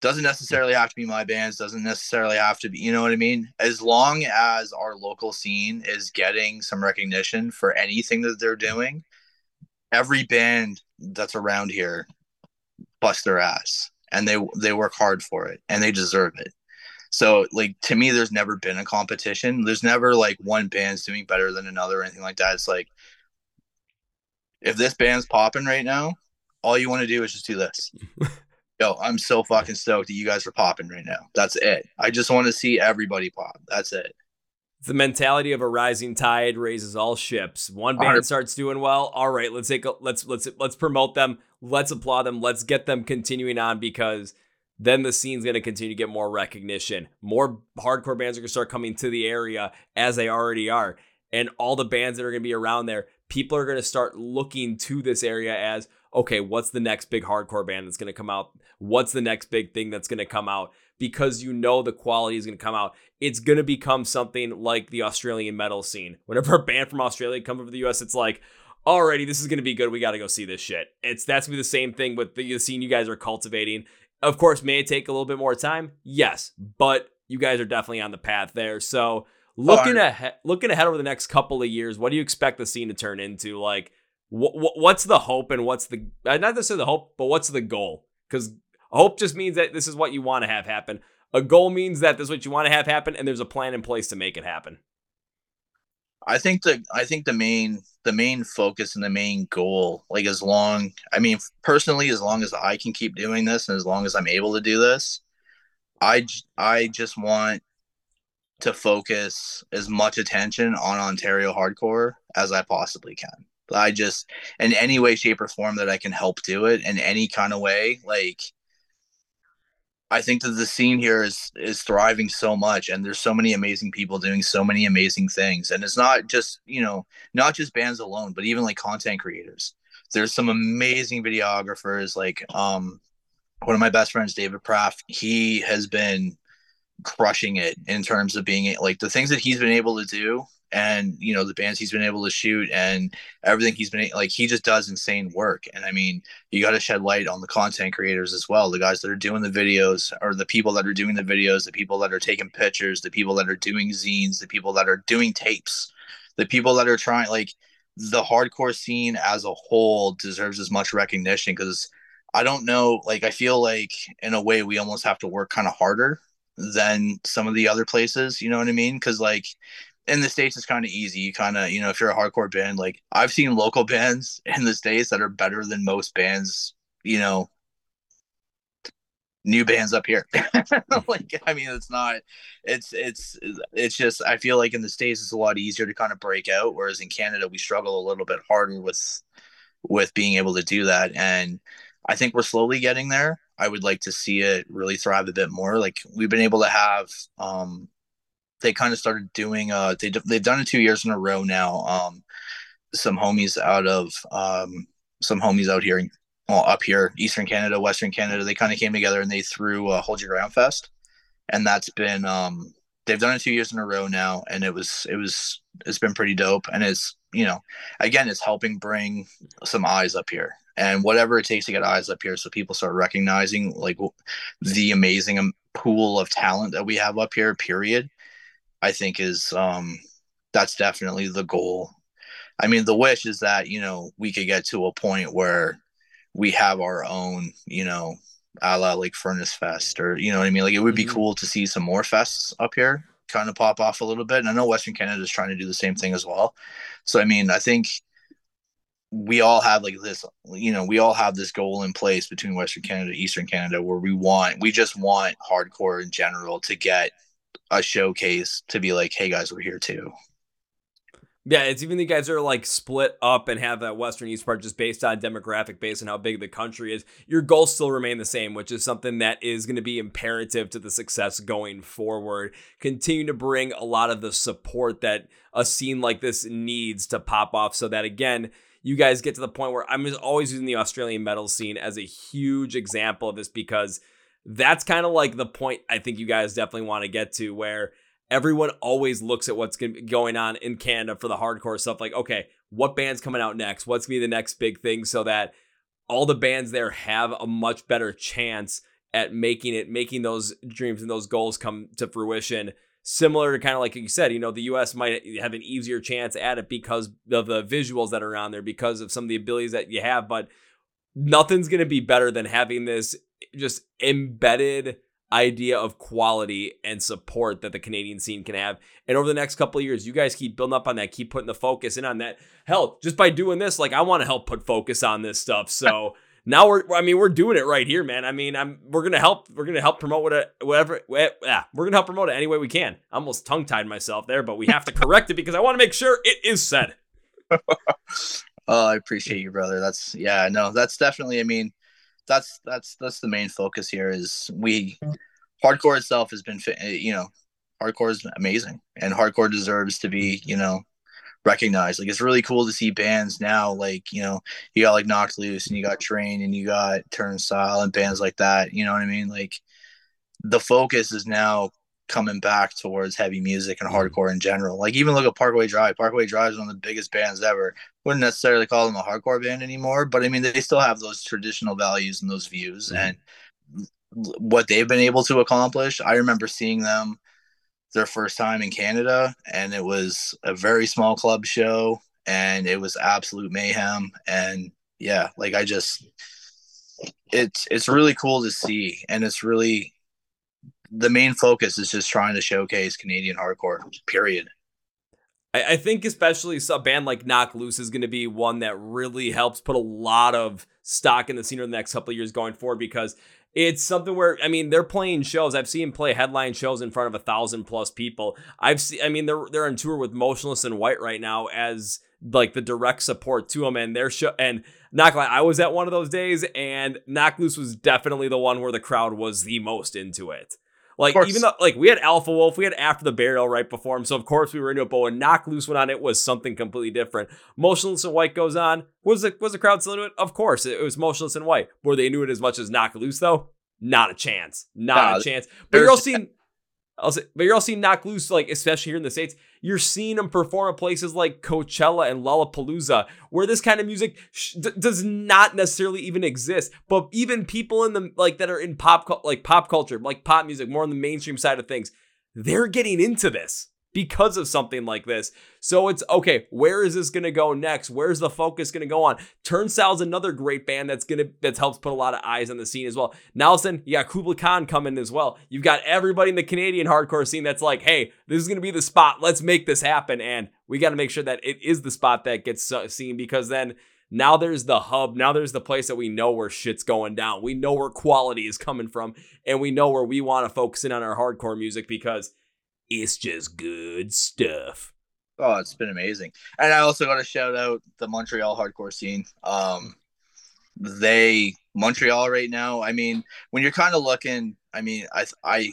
doesn't necessarily have to be my bands doesn't necessarily have to be you know what i mean as long as our local scene is getting some recognition for anything that they're doing every band that's around here bust their ass and they they work hard for it and they deserve it so like to me there's never been a competition there's never like one band's doing better than another or anything like that it's like if this band's popping right now all you want to do is just do this yo i'm so fucking stoked that you guys are popping right now that's it i just want to see everybody pop that's it the mentality of a rising tide raises all ships. One band starts doing well. All right, let's take a, let's let's let's promote them. Let's applaud them. Let's get them continuing on because then the scene's going to continue to get more recognition. More hardcore bands are going to start coming to the area as they already are. And all the bands that are going to be around there, people are going to start looking to this area as okay, what's the next big hardcore band that's going to come out? What's the next big thing that's going to come out? Because you know the quality is going to come out. It's going to become something like the Australian metal scene. Whenever a band from Australia comes over to the US, it's like, alrighty, this is going to be good. We got to go see this shit. It's that's to be the same thing with the, the scene you guys are cultivating. Of course, may it take a little bit more time? Yes, but you guys are definitely on the path there. So looking ahead, looking ahead over the next couple of years, what do you expect the scene to turn into? Like, wh- wh- what's the hope and what's the uh, not necessarily the hope, but what's the goal? Because hope just means that this is what you want to have happen. A goal means that this is what you want to have happen, and there's a plan in place to make it happen. I think the I think the main the main focus and the main goal, like as long I mean personally, as long as I can keep doing this and as long as I'm able to do this, I I just want to focus as much attention on Ontario hardcore as I possibly can. I just in any way, shape, or form that I can help do it in any kind of way, like I think that the scene here is is thriving so much, and there's so many amazing people doing so many amazing things. And it's not just you know not just bands alone, but even like content creators. There's some amazing videographers. Like um, one of my best friends, David Praff. He has been crushing it in terms of being like the things that he's been able to do and you know the bands he's been able to shoot and everything he's been like he just does insane work. And i mean you got to shed light on the content creators as well the guys that are doing the videos or the people that are doing the videos the people that are taking pictures the people that are doing zines the people that are doing tapes the people that are trying like the hardcore scene as a whole deserves as much recognition because i don't know like i feel like in a way we almost have to work kind of harder than some of the other places you know what i mean? Because like in the states it's kind of easy. You kind of you know if you're a hardcore band like i've seen local bands in the states that are better than most bands you know new bands up here. Like i mean it's not it's it's it's just i feel like in the states it's a lot easier to kind of break out whereas in canada we struggle a little bit harder with with being able to do that. And i think we're slowly getting there. I would like to see it really thrive a bit more. Like we've been able to have um they kind of started doing uh they they've done it two years in a row now um some homies out of um some homies out here well up here eastern canada western canada they kind of came together and they threw uh, hold your ground fest. And that's been um they've done it two years in a row now and it was it was it's been pretty dope. And it's you know, again, it's helping bring some eyes up here. And whatever it takes to get eyes up here so people start recognizing like the amazing pool of talent that we have up here period i think is um that's definitely the goal. I mean the wish is that you know we could get to a point where we have our own you know a la like furnace fest or you know what i mean? Like it would be mm-hmm. cool to see some more fests up here kind of pop off a little bit. And i know western canada is trying to do the same thing as well. So i mean i think we all have like this you know we all have this goal in place between western canada eastern canada where we want we just want hardcore in general to get a showcase to be like hey guys we're here too yeah, it's even the guys that are like split up and have that Western East part just based on demographic, based on how big the country is. Your goals still remain the same, which is something that is going to be imperative to the success going forward. Continue to bring a lot of the support that a scene like this needs to pop off so that, again, you guys get to the point where I'm always using the Australian metal scene as a huge example of this because that's kind of like the point I think you guys definitely want to get to where everyone always looks at what's going on in Canada for the hardcore stuff like okay, what band's coming out next? What's going to be the next big thing so that all the bands there have a much better chance at making it making those dreams and those goals come to fruition similar to kind of like you said, you know, the US might have an easier chance at it because of the visuals that are on there, because of some of the abilities that you have, but nothing's going to be better than having this just embedded idea of quality and support that the Canadian scene can have. And over the next couple of years, you guys keep building up on that, keep putting the focus in on that. Hell, just by doing this, like I want to help put focus on this stuff. So now we're I mean we're doing it right here, man. I mean I'm we're gonna help we're gonna help promote whatever whatever yeah we're gonna help promote it any way we can. I almost tongue tied myself there, but we have to correct it because I want to make sure it is said. oh, I appreciate you, brother. That's yeah, no, that's definitely. I mean, that's that's that's the main focus here. Is we hardcore itself has been eh, you know hardcore is amazing and hardcore deserves to be you know recognized. Like it's really cool to see bands now, like, you know, you got like Knocked Loose and you got Drain and you got Turnstile and bands like that. You know what I mean? Like the focus is now coming back towards heavy music and mm-hmm. hardcore in general. Like even look at Parkway Drive. Parkway Drive is one of the biggest bands ever. Wouldn't necessarily call them a hardcore band anymore, but I mean they still have those traditional values and those views mm-hmm. and what they've been able to accomplish. I remember seeing them their first time in Canada, and it was a very small club show, and it was absolute mayhem. And yeah, like I just, it's it's really cool to see, and it's really the main focus is just trying to showcase Canadian hardcore. Period. I, I think especially a band like Knocked Loose is going to be one that really helps put a lot of stock in the scene in the next couple of years going forward because it's something where I mean they're playing shows. I've seen play headline shows in front of a thousand plus people. I've seen. I mean they're they're on tour with Motionless in White right now as like the direct support to them and their show and knock like I was at one of those days and Knocked Loose was definitely the one where the crowd was the most into it. Like even though like we had Alpha Wolf, we had After the Burial right before him, so of course we were into it. But when Knocked Loose went on, it was something completely different. Motionless in White goes on. Was the was the crowd still into it? Of course, it was Motionless in White. Were they into it as much as Knocked Loose though? Not a chance. Not a chance. But you're all seeing. I'll say, but you're all seeing Knocked Loose, like especially here in the states. You're seeing them perform at places like Coachella and Lollapalooza, where this kind of music sh- d- does not necessarily even exist. But even people in the like that are in pop, like pop culture, like pop music, more on the mainstream side of things, they're getting into this because of something like this. So it's okay, where is this going to go next? Where's the focus going to go on? Turnstile's another great band that's going to that's helps put a lot of eyes on the scene as well. Nelson, you got Kublai Khan coming as well. You've got everybody in the Canadian hardcore scene that's like, "Hey, this is going to be the spot. Let's make this happen." And we got to make sure that it is the spot that gets uh, seen because then now there's the hub. Now there's the place that we know where shit's going down. We know where quality is coming from, and we know where we want to focus in on our hardcore music because it's just good stuff. Oh, it's been amazing. And I also got to shout out the Montreal hardcore scene. Um, they Montreal right now. I mean, when you're kind of looking, I mean, I, I,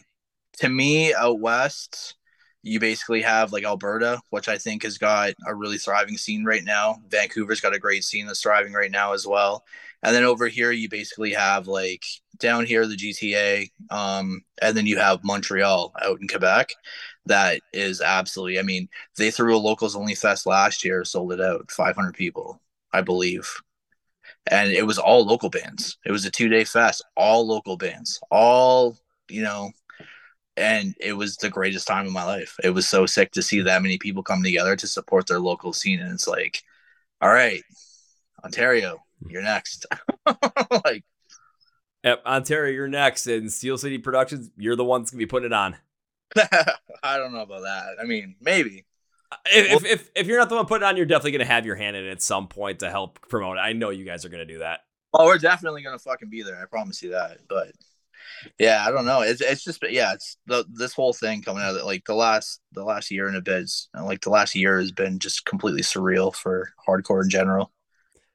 to me, out west, you basically have like Alberta, which I think has got a really thriving scene right now. Vancouver's got a great scene that's thriving right now as well. And then over here, you basically have like down here the GTA, um, and then you have Montreal out in Quebec. That is absolutely. I mean, they threw a locals only fest last year, sold it out, 500 people, I believe, and it was all local bands. It was a two day fest, all local bands, all you know, and it was the greatest time of my life. It was so sick to see that many people come together to support their local scene, and it's like, all right, Ontario, hmm. you're next. like, yep, Ontario, you're next, and Steel City Productions, you're the one that's gonna be putting it on. I don't know about that. I mean, maybe. If, if, if if you're not the one putting it on, you're definitely gonna have your hand in it at some point to help promote it. I know you guys are gonna do that. Oh, we're definitely gonna fucking be there. I promise you that. But yeah, I don't know. It's it's just yeah, it's the this whole thing coming out of it, like the last the last year and a bit, like the last year has been just completely surreal for hardcore in general.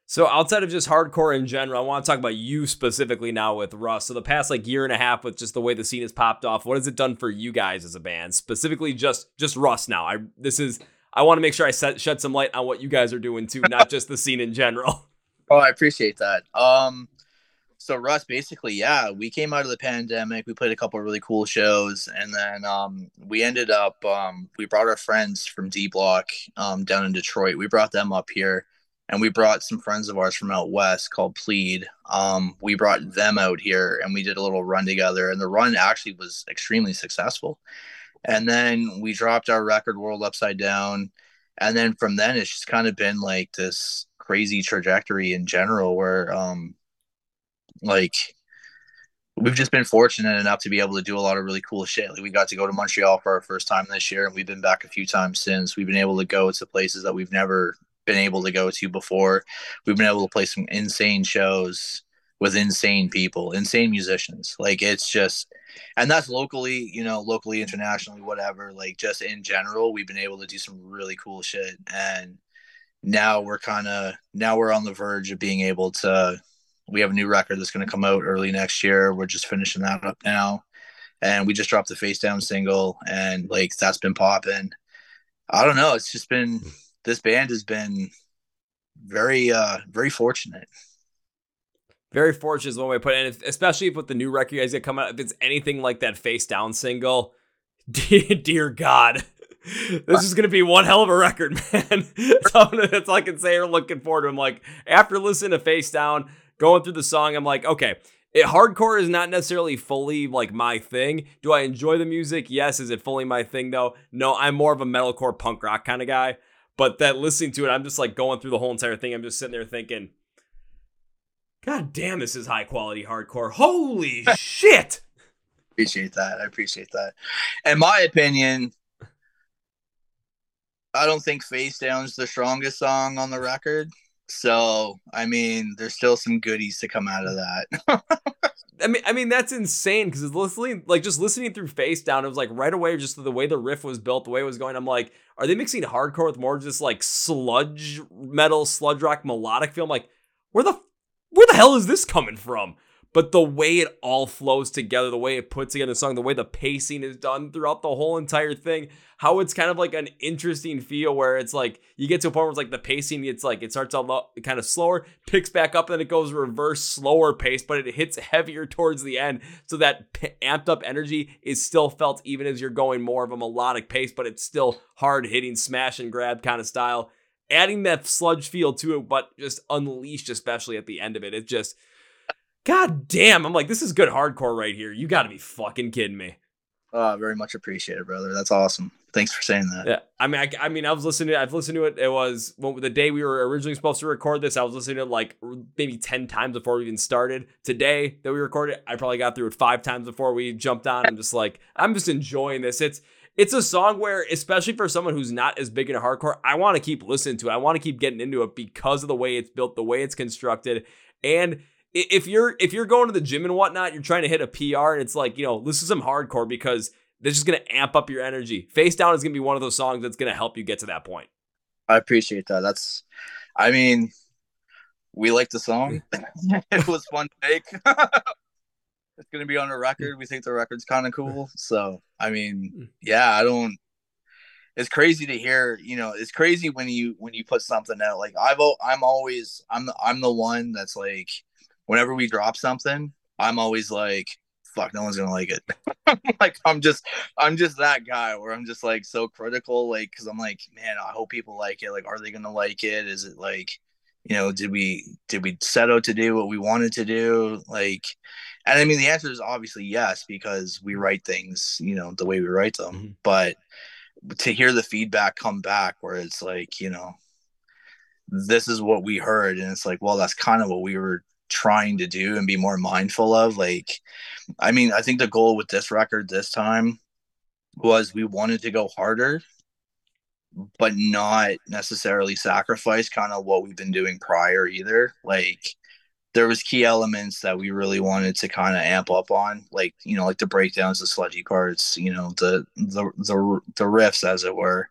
So outside of just hardcore in general, I want to talk about you specifically now with Rust. So the past like year and a half with just the way the scene has popped off, what has it done for you guys as a band? Specifically just just Rust now. I this is I want to make sure I set, shed some light on what you guys are doing too, not just the scene in general. Oh, I appreciate that. Um so Rust basically, yeah, we came out of the pandemic, we played a couple of really cool shows and then um we ended up um we brought our friends from D Block um down in Detroit. We brought them up here and we brought some friends of ours from out west called Plead. Um, we brought them out here and we did a little run together, and the run actually was extremely successful. And then we dropped our record World Upside Down, and then from then it's just kind of been like this crazy trajectory in general, where um, like we've just been fortunate enough to be able to do a lot of really cool shit. Like we got to go to Montreal for our first time this year, and we've been back a few times since. We've been able to go to places that we've never been able to go to before. We've been able to play some insane shows with insane people, insane musicians. Like it's just and that's locally, you know, locally, internationally, whatever. Like just in general, we've been able to do some really cool shit. And now we're kind of now we're on the verge of being able to we have a new record that's going to come out early next year. We're just finishing that up now. And we just dropped the face down single and like that's been popping. I don't know. It's just been hmm. This band has been very uh very fortunate. Very fortunate is one way to put it, and especially with the new record you guys get coming out. If it's anything like that face down single, dear, dear God, this is gonna be one hell of a record, man. that's all I can say. We're looking forward to. I'm like after listening to Face Down, going through the song, I'm like, okay, it, hardcore is not necessarily fully like my thing. Do I enjoy the music? Yes. Is it fully my thing though? No. I'm more of a metalcore punk rock kind of guy. But that listening to it, I'm just like going through the whole entire thing. I'm just sitting there thinking, God damn, this is high quality hardcore. Holy shit. Appreciate that. I appreciate that. In my opinion, I don't think Face Down's the strongest song on the record. So, I mean, there's still some goodies to come out of that. I mean, I mean that's insane because listening, like just listening through Face Down, it was like right away, just the way the riff was built, the way it was going. I'm like, are they mixing hardcore with more just like sludge metal, sludge rock, melodic feel? I'm like, where the where the hell is this coming from? But the way it all flows together, the way it puts together the song, the way the pacing is done throughout the whole entire thing, how it's kind of like an interesting feel where it's like you get to a point where it's like the pacing, it's like it starts out kind of slower, picks back up, and then it goes reverse, slower pace, but it hits heavier towards the end. So that amped up energy is still felt even as you're going more of a melodic pace, but it's still hard hitting, smash and grab kind of style. Adding that sludge feel to it, but just unleashed, especially at the end of it. It just God damn, I'm like, this is good hardcore right here. You got to be fucking kidding me. Oh, very much appreciated, brother. That's awesome. Thanks for saying that. Yeah, I mean, I, I mean, I was listening. To, I've listened to it. It was well, the day we were originally supposed to record this. I was listening to it like maybe ten times before we even started. Today that we recorded, I probably got through it five times before we jumped on. I'm just like, I'm just enjoying this. It's it's a song where, especially for someone who's not as big into hardcore, I want to keep listening to it. I want to keep getting into it because of the way it's built, the way it's constructed, and if you're if you're going to the gym and whatnot, you're trying to hit a PR, and it's like you know this is some hardcore because this is gonna amp up your energy. Face down is gonna be one of those songs that's gonna help you get to that point. I appreciate that. That's, I mean, we like the song. it was fun to make. it's gonna be on a record. We think the record's kind of cool. So I mean, hmm. yeah, I don't. It's crazy to hear. You know, it's crazy when you when you put something out. Like I've I'm always I'm the, I'm the one that's like whenever we drop something, I'm always like, fuck, no one's gonna like it. like I'm just I'm just that guy where I'm just like so critical, like because I'm like, man, I hope people like it. Like, are they gonna like it? Is it like, you know, did we did we set out to do what we wanted to do? Like, and I mean the answer is obviously yes, because we write things, you know, the way we write them. Mm-hmm. But to hear the feedback come back where it's like, you know, this is what we heard, and it's like, well, that's kind of what we were trying to do and be more mindful of. Like, I mean, I think the goal with this record this time was we wanted to go harder, but not necessarily sacrifice kind of what we've been doing prior either. Like, there was key elements that we really wanted to kind of amp up on, like you know, like the breakdowns, the sludgy parts, you know, the the the the riffs, as it were,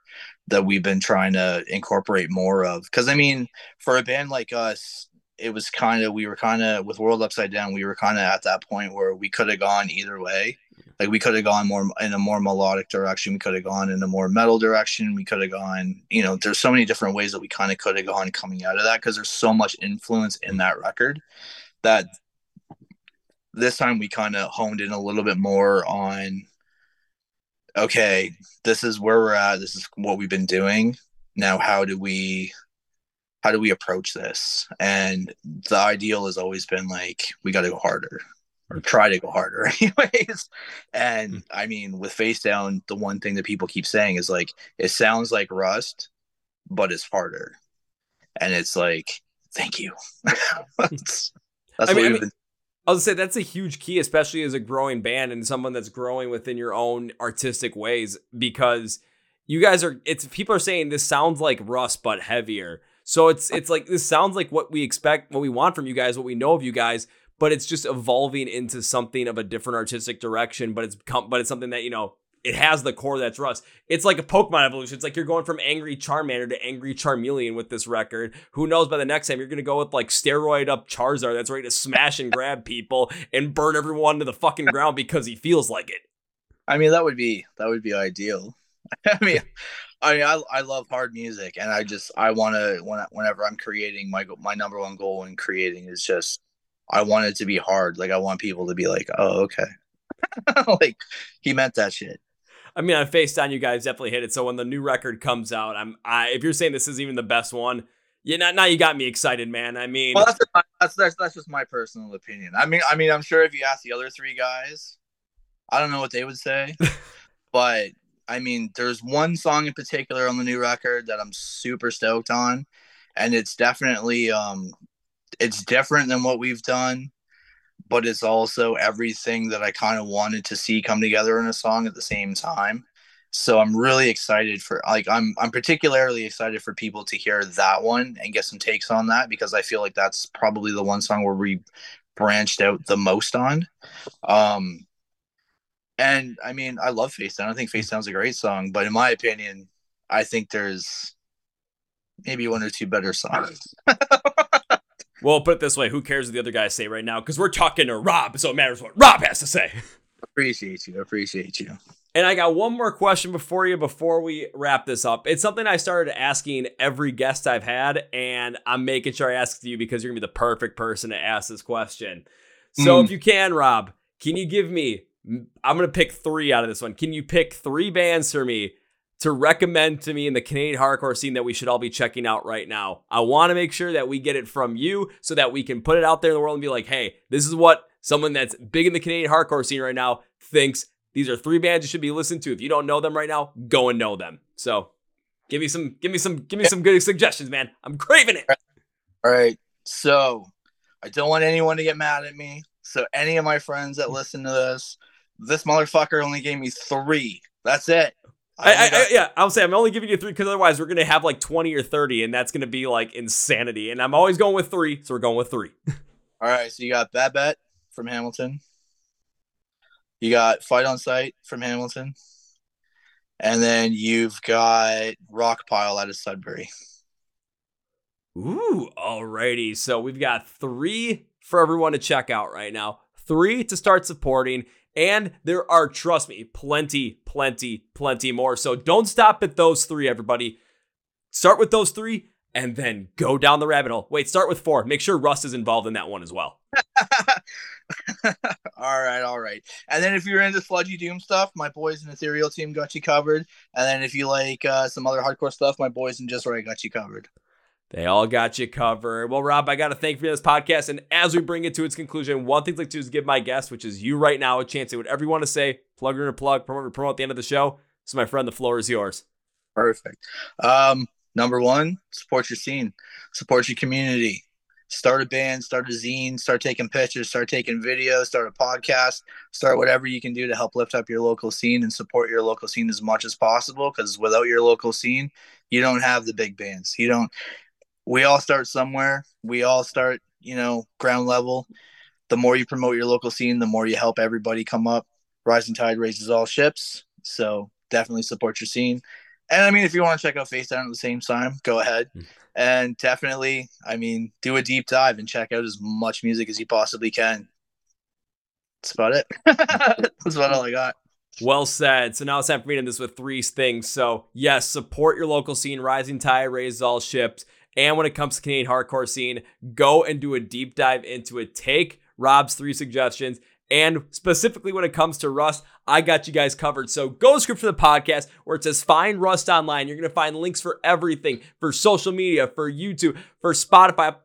that we've been trying to incorporate more of. Because I mean, for a band like us, it was kind of we were kind of with World Upside Down, we were kind of at that point where we could have gone either way. Like we could have gone more in a more melodic direction. We could have gone in a more metal direction. We could have gone, you know, there's so many different ways that we kind of could have gone coming out of that because there's so much influence in that record that this time we kind of honed in a little bit more on okay, this is where we're at. This is what we've been doing. Now, how do we how do we approach this? And the ideal has always been like, we got to go harder or try to go harder, anyways. And hmm. I mean, with Face Down, the one thing that people keep saying is like, it sounds like Rust, but it's harder. And it's like, thank you. that's, that's I mean, I mean, been- I'll say that's a huge key, especially as a growing band and someone that's growing within your own artistic ways, because you guys are. It's people are saying this sounds like Rust but heavier, so it's it's like this sounds like what we expect, what we want from you guys, what we know of you guys, but it's just evolving into something of a different artistic direction. But it's but it's something that you know it has the core that's Rust. It's like a Pokemon evolution. It's like you're going from angry Charmander to angry Charmeleon with this record. Who knows by the next time you're gonna go with like steroid up Charizard that's ready to smash and grab people and burn everyone to the fucking ground because he feels like it. I mean that would be that would be ideal. I mean I mean, I, I love hard music, and I just I want to when whenever I'm creating my my number one goal in creating is just I want it to be hard. Like I want people to be like, oh okay, like he meant that shit. I mean, on Face Down, you guys definitely hit it. So when the new record comes out, I'm I if you're saying this is even the best one, yeah, now, now you got me excited, man. I mean, well, that's, that's that's that's just my personal opinion. I mean, I mean, I'm sure if you ask the other three guys, I don't know what they would say, but I mean, there's one song in particular on the new record that I'm super stoked on, and it's definitely um, it's different than what we've done, but it's also everything that I kind of wanted to see come together in a song at the same time. So I'm really excited for like I'm I'm particularly excited for people to hear that one and get some takes on that because I feel like that's probably the one song where we branched out the most on. Um and I mean, I love Face Down. I think Face Down's a great song, but in my opinion, I think there's maybe one or two better songs. well, put it this way: Who cares what the other guys say right now? Because we're talking to Rob, so it matters what Rob has to say. Appreciate you. Appreciate you. And I got one more question before you before we wrap this up. It's something I started asking every guest I've had, and I'm making sure I ask you because you're gonna be the perfect person to ask this question. So mm. if you can, Rob, can you give me I'm gonna pick three out of this one. Can you pick three bands for me to recommend to me in the Canadian hardcore scene that we should all be checking out right now? I want to make sure that we get it from you so that we can put it out there in the world and be like, hey, this is what someone that's big in the Canadian hardcore scene right now thinks. These are three bands you should be listening to. If you don't know them right now, go and know them. So give me some, give me some, give me some good suggestions, man. I'm craving it. All right. So I don't want anyone to get mad at me. So any of my friends that listen to this, this motherfucker only gave me three. That's it. I, I, uh, I, yeah, I'll say I'm only giving you three because otherwise we're gonna have like 20 or 30, and that's gonna be like insanity. And I'm always going with three, so we're going with three. All right, so you got Babette from Hamilton. You got Fight on Sight from Hamilton. And then you've got Rockpile out of Sudbury. Ooh, alrighty. So we've got three for everyone to check out right now. Three to start supporting. And there are, trust me, plenty, plenty, plenty more. So don't stop at those three, everybody. Start with those three and then go down the rabbit hole. Wait, start with four. Make sure Rust is involved in that one as well. all right, all right. And then if you're into sludgy doom stuff, my boys in Ethereal team got you covered. And then if you like uh, some other hardcore stuff, my boys in Just Right got you covered. They all got you covered. Well, Rob, I got to thank you for this podcast. And as we bring it to its conclusion, one thing I'd like to do is give my guest, which is you right now, a chance to whatever you want to say, plug or plug, promote or promote at the end of the show. So, my friend, the floor is yours. Perfect. Um, number one, support your scene, support your community. Start a band, start a zine, start taking pictures, start taking videos, start a podcast, start whatever you can do to help lift up your local scene and support your local scene as much as possible. Because without your local scene, you don't have the big bands. You don't we all start somewhere. We all start, you know, ground level. The more you promote your local scene, the more you help everybody come up. Rising tide raises all ships. So definitely support your scene. And I mean, if you want to check out Facedown at the same time, go ahead. Hmm. And definitely, I mean, do a deep dive and check out as much music as you possibly can. That's about it. That's about all I got. Well said. So now it's time for me to end this with three things. So yes, support your local scene. Rising tide raises all ships. And when it comes to Canadian hardcore scene, go and do a deep dive into it. Take Rob's three suggestions. And specifically when it comes to Rust, I got you guys covered. So go to script for the podcast where it says find Rust online. You're going to find links for everything for social media, for YouTube, for Spotify,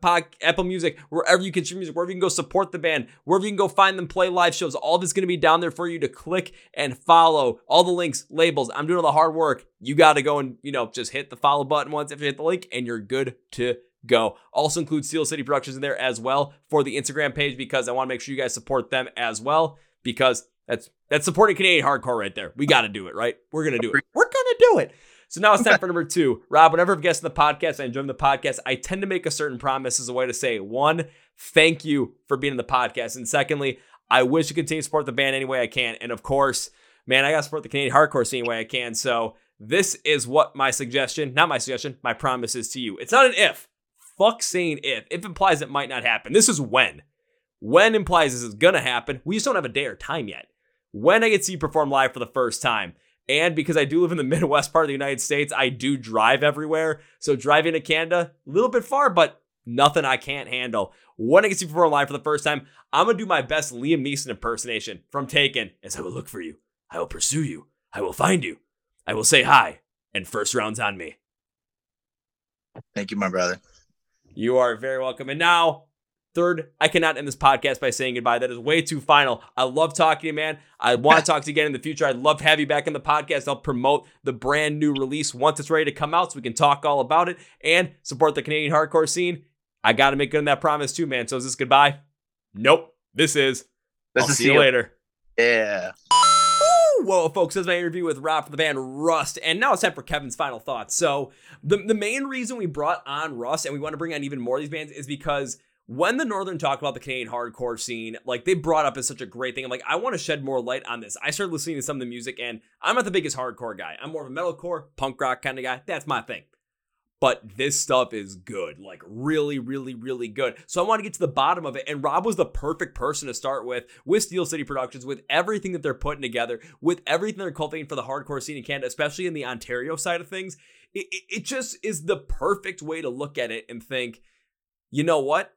Apple Music, wherever you can stream music, wherever you can go support the band, wherever you can go find them play live shows. All this is going to be down there for you to click and follow. All the links, labels. I'm doing all the hard work. You got to go and, you know, just hit the follow button once if you hit the link and you're good to go. Also include Steel City Productions in there as well for the Instagram page because I want to make sure you guys support them as well because that's that's supporting Canadian hardcore right there. We got to do it, right? We're gonna do it. We're gonna do it. So now it's time for number two. Rob, whenever I've guested the podcast, I enjoy the podcast. I tend to make a certain promise as a way to say, one, thank you for being in the podcast. And secondly, I wish to continue to support the band any way I can. And of course, man, I got to support the Canadian hardcore scene any way I can. So this is what my suggestion, not my suggestion, my promise is to you. It's not an if fuck saying if. If implies it might not happen. This is when. When implies this is gonna happen. We just don't have a day or time yet. When I get to see you perform live for the first time. And because I do live in the Midwest part of the United States, I do drive everywhere. So driving to Canada, a little bit far, but nothing I can't handle. When I get to see you perform live for the first time, I'm gonna do my best Liam Neeson impersonation from Taken as I will look for you. I will pursue you. I will find you. I will say hi. And first round's on me. Thank you, my brother. You are very welcome. And now, third, I cannot end this podcast by saying goodbye. That is way too final. I love talking to you, man. I want to talk to you again in the future. I'd love to have you back in the podcast. I'll promote the brand new release once it's ready to come out so we can talk all about it and support the Canadian hardcore scene. I got to make good on that promise too, man. So is this goodbye? Nope. This is. This I'll is see you later. Yeah. Whoa, folks, this is my interview with Rob from the band Rust. And now it's time for Kevin's final thoughts. So, the, the main reason we brought on Rust and we want to bring on even more of these bands is because when the Northern talked about the Canadian hardcore scene, like they brought up as such a great thing. I'm like, I want to shed more light on this. I started listening to some of the music, and I'm not the biggest hardcore guy. I'm more of a metalcore, punk rock kind of guy. That's my thing but this stuff is good, like really, really, really good. So I want to get to the bottom of it. And Rob was the perfect person to start with, with Steel City Productions, with everything that they're putting together, with everything they're cultivating for the hardcore scene in Canada, especially in the Ontario side of things. It, it, it just is the perfect way to look at it and think, you know what?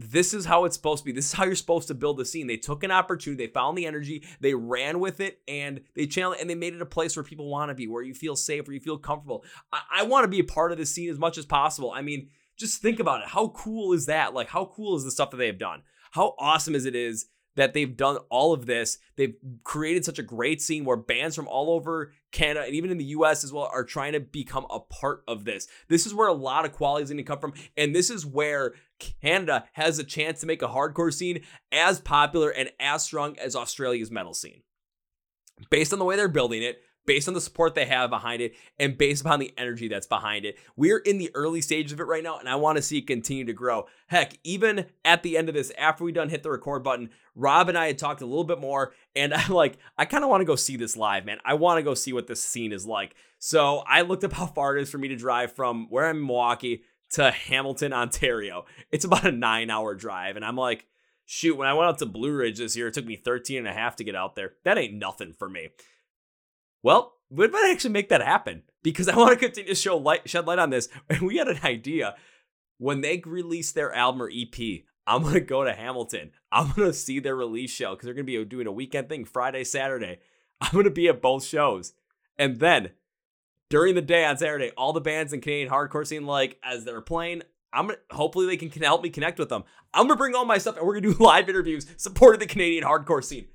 This is how it's supposed to be. This is how you're supposed to build the scene. They took an opportunity, they found the energy, they ran with it, and they channeled and they made it a place where people want to be, where you feel safe, where you feel comfortable. I, I want to be a part of this scene as much as possible. I mean, just think about it. How cool is that? Like, how cool is the stuff that they have done? How awesome is it is that they've done all of this. They've created such a great scene where bands from all over Canada and even in the US as well are trying to become a part of this. This is where a lot of quality is going to come from. And this is where Canada has a chance to make a hardcore scene as popular and as strong as Australia's metal scene. Based on the way they're building it, based on the support they have behind it and based upon the energy that's behind it. We're in the early stages of it right now, and I want to see it continue to grow. Heck, even at the end of this, after we done hit the record button, Rob and I had talked a little bit more, and I'm like, I kind of want to go see this live, man. I want to go see what this scene is like. So I looked up how far it is for me to drive from where I'm in Milwaukee to Hamilton, Ontario. It's about a nine hour drive, and I'm like, shoot, when I went out to Blue Ridge this year, it took me 13 and a half to get out there. That ain't nothing for me. Well, we might actually make that happen. because I want to continue to show light, shed light on this. And we had an idea when they release their album or EP. I'm gonna go to Hamilton. I'm gonna see their release show because they're gonna be doing a weekend thing Friday, Saturday. I'm gonna be at both shows, and then during the day on Saturday, all the bands in Canadian hardcore scene, like as they're playing, I'm gonna hopefully they can help me connect with them. I'm gonna bring all my stuff and we're gonna do live interviews supporting the Canadian hardcore scene.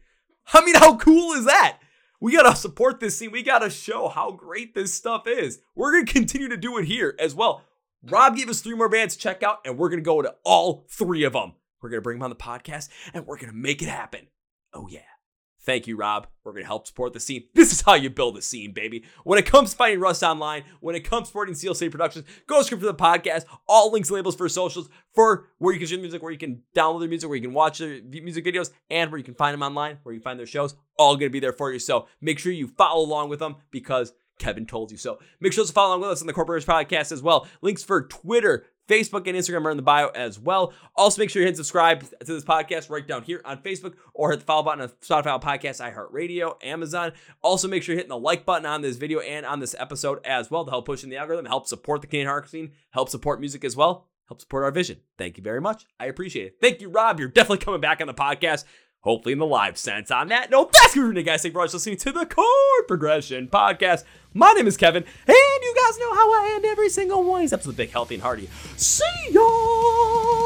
I mean, how cool is that? We gotta support this scene. We gotta show how great this stuff is. We're gonna continue to do it here as well. Rob gave us three more bands to check out, and we're gonna go to all three of them. We're gonna bring them on the podcast, and we're gonna make it happen. Oh yeah. Thank you, Rob. We're going to help support the scene. This is how you build a scene, baby. When it comes to fighting Rust Online, when it comes to supporting City Productions, go script for the podcast, all links and labels for socials, for where you can stream music, where you can download their music, where you can watch their music videos, and where you can find them online, where you find their shows, all going to be there for you. So make sure you follow along with them because Kevin told you so. Make sure to follow along with us on the Chord Progression Podcast as well. Links for Twitter, Facebook and Instagram are in the bio as well. Also, make sure you hit subscribe to this podcast right down here on Facebook or hit the follow button on Spotify Podcast, iHeartRadio, Amazon. Also, make sure you're hitting the like button on this video and on this episode as well to help push in the algorithm, help support the Canadian hardcore scene, help support music as well, help support our vision. Thank you very much. I appreciate it. Thank you, Rob. You're definitely coming back on the podcast. Hopefully in the live sense. On that note, that's good guys. Thank you for listening to the Chord Progression Podcast. My name is Kevin, and you guys know how I end every single one. Except for the big, healthy, and hearty. See ya!